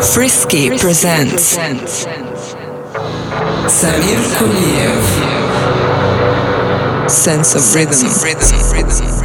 Frisky presents Samir Kuliev Sense of Rhythm. sense of rhythm.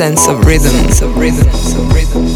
Sense of rhythm. Sense of rhythm. Sense of rhythm.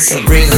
Sense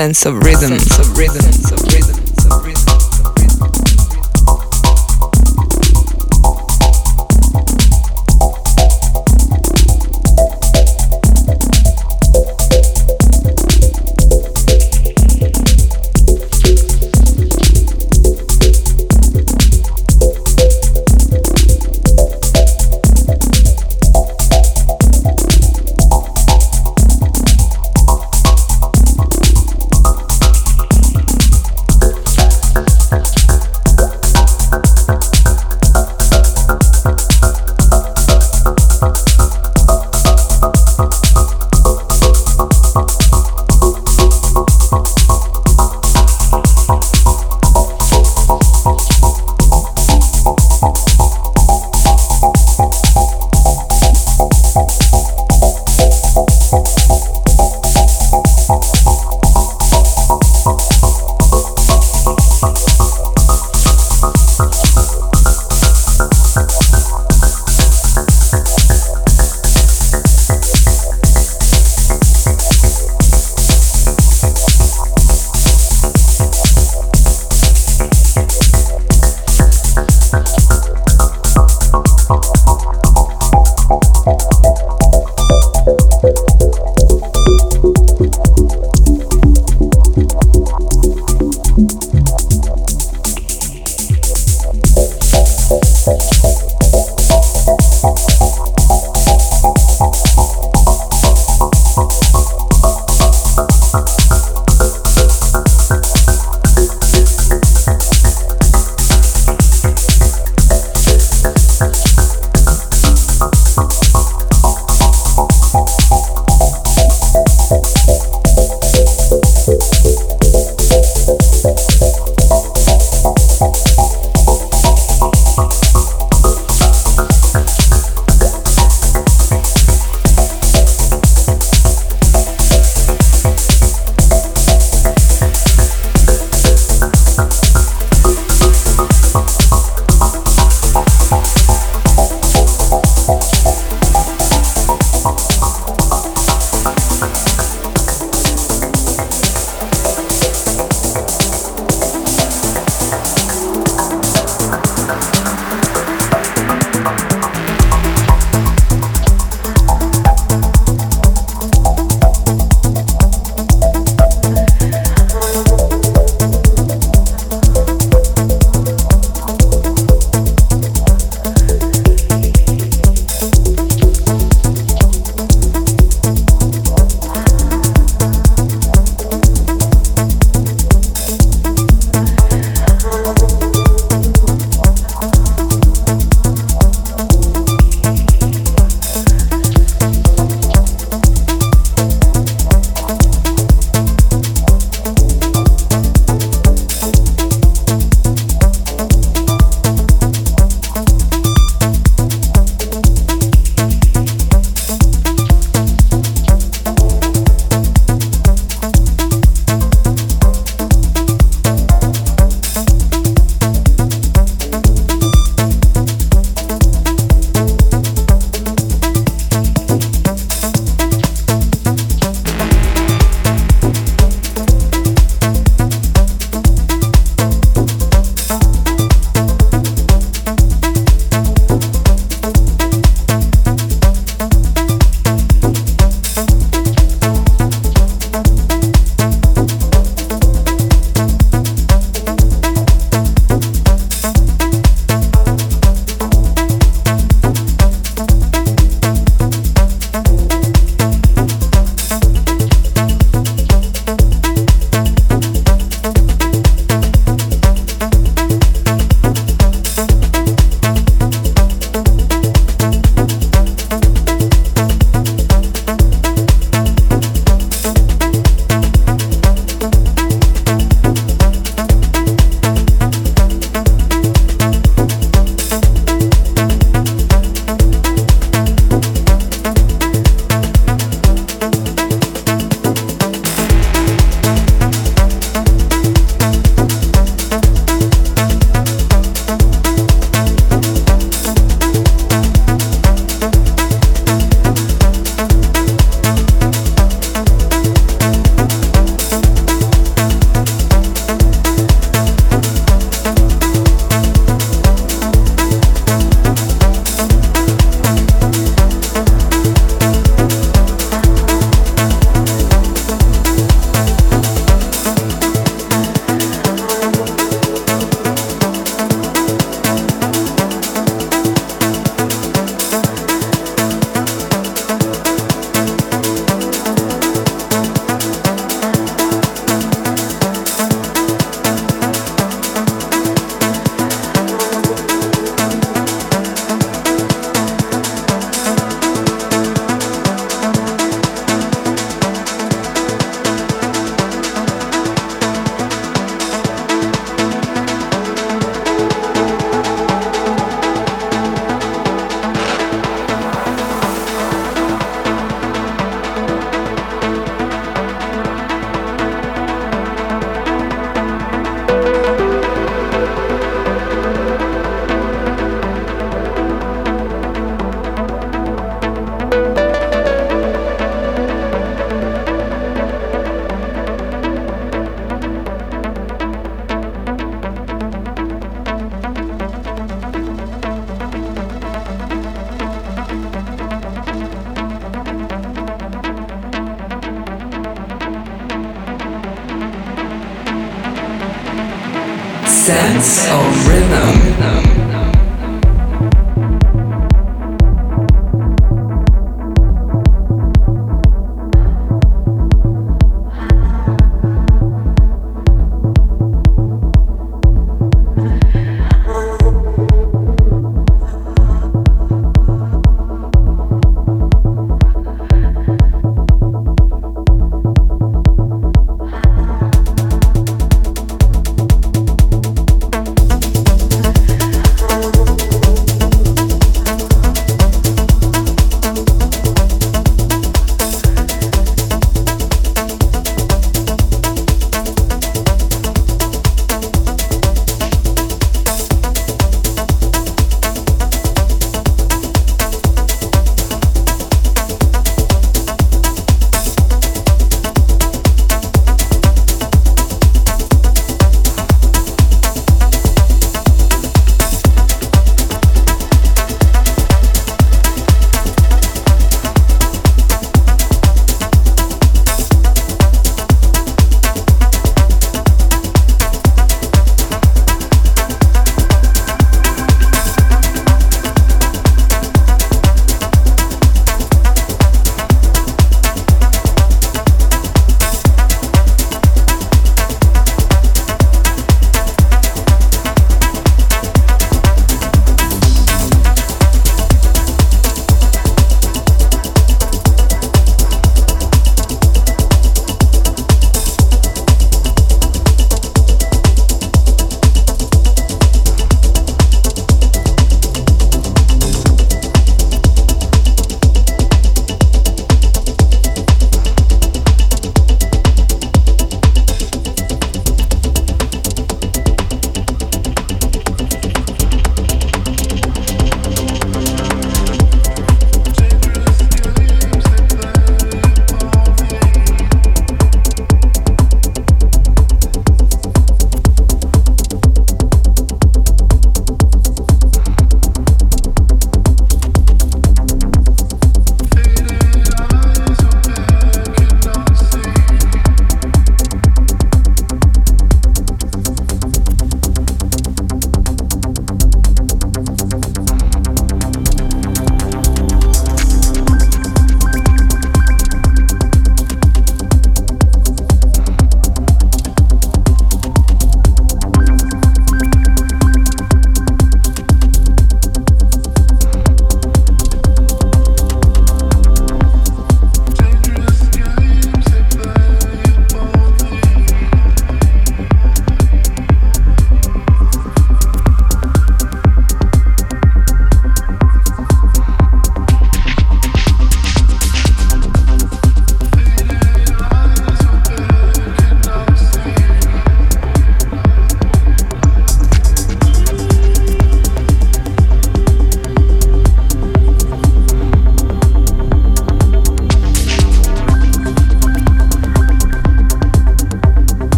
sense of rhythm, sense of rhythm, sense of rhythm.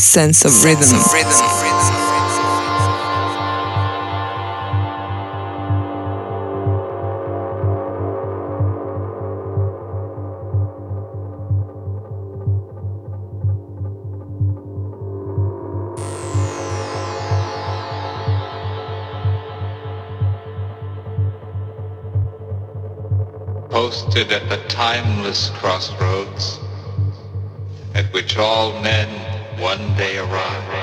Sense of rhythm. Sense of rhythm. posted at the timeless crossroads at which all men one day arrive.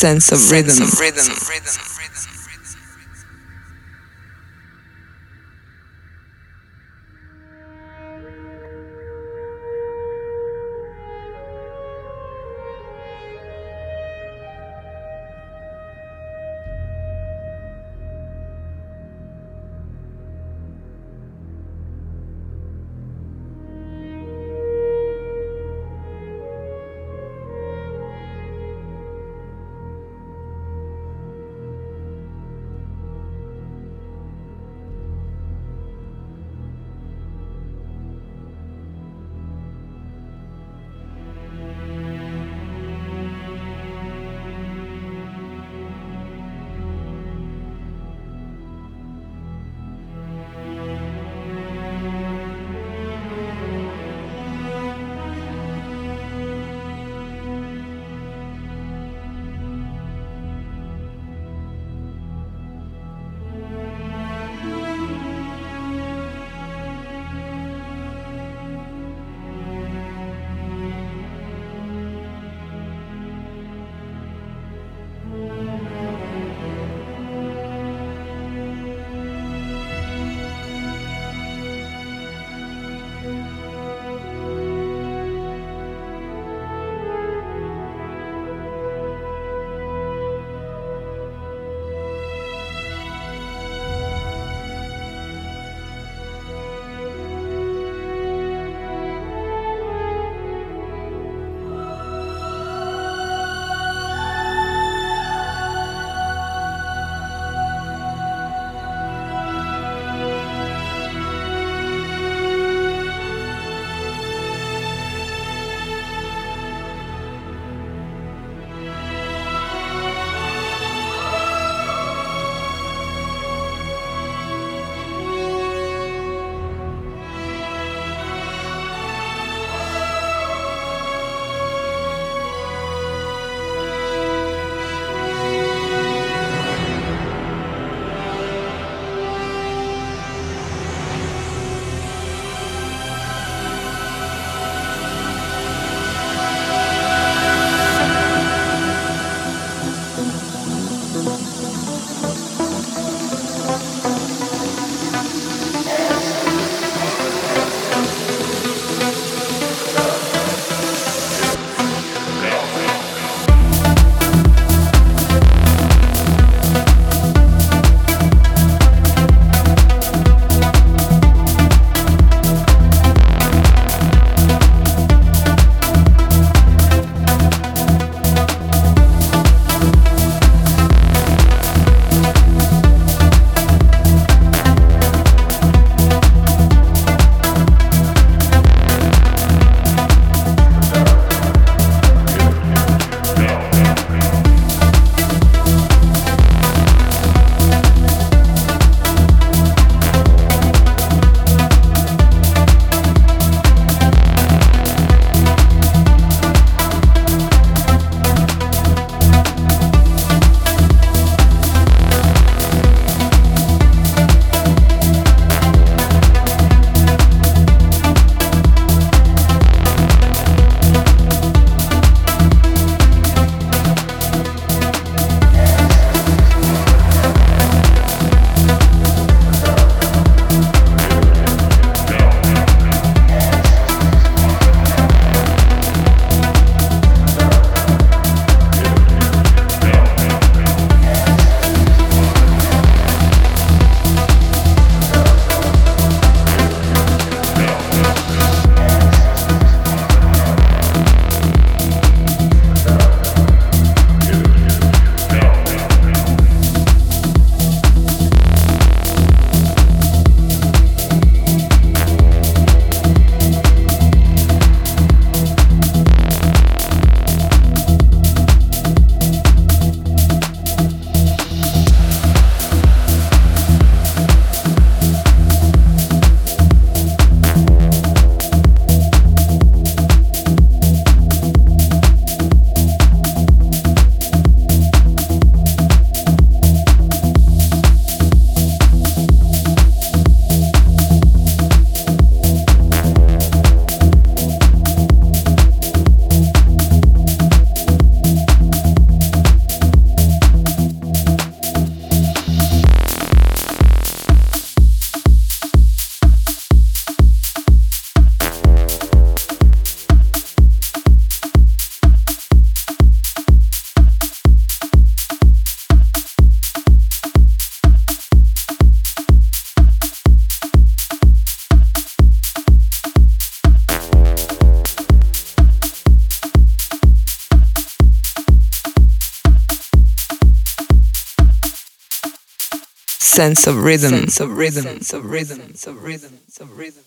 Sense of rhythm. Sense of rhythm. Sense of rhythm, sense of rhythm, sense of rhythm, sense of rhythm, sense of rhythm,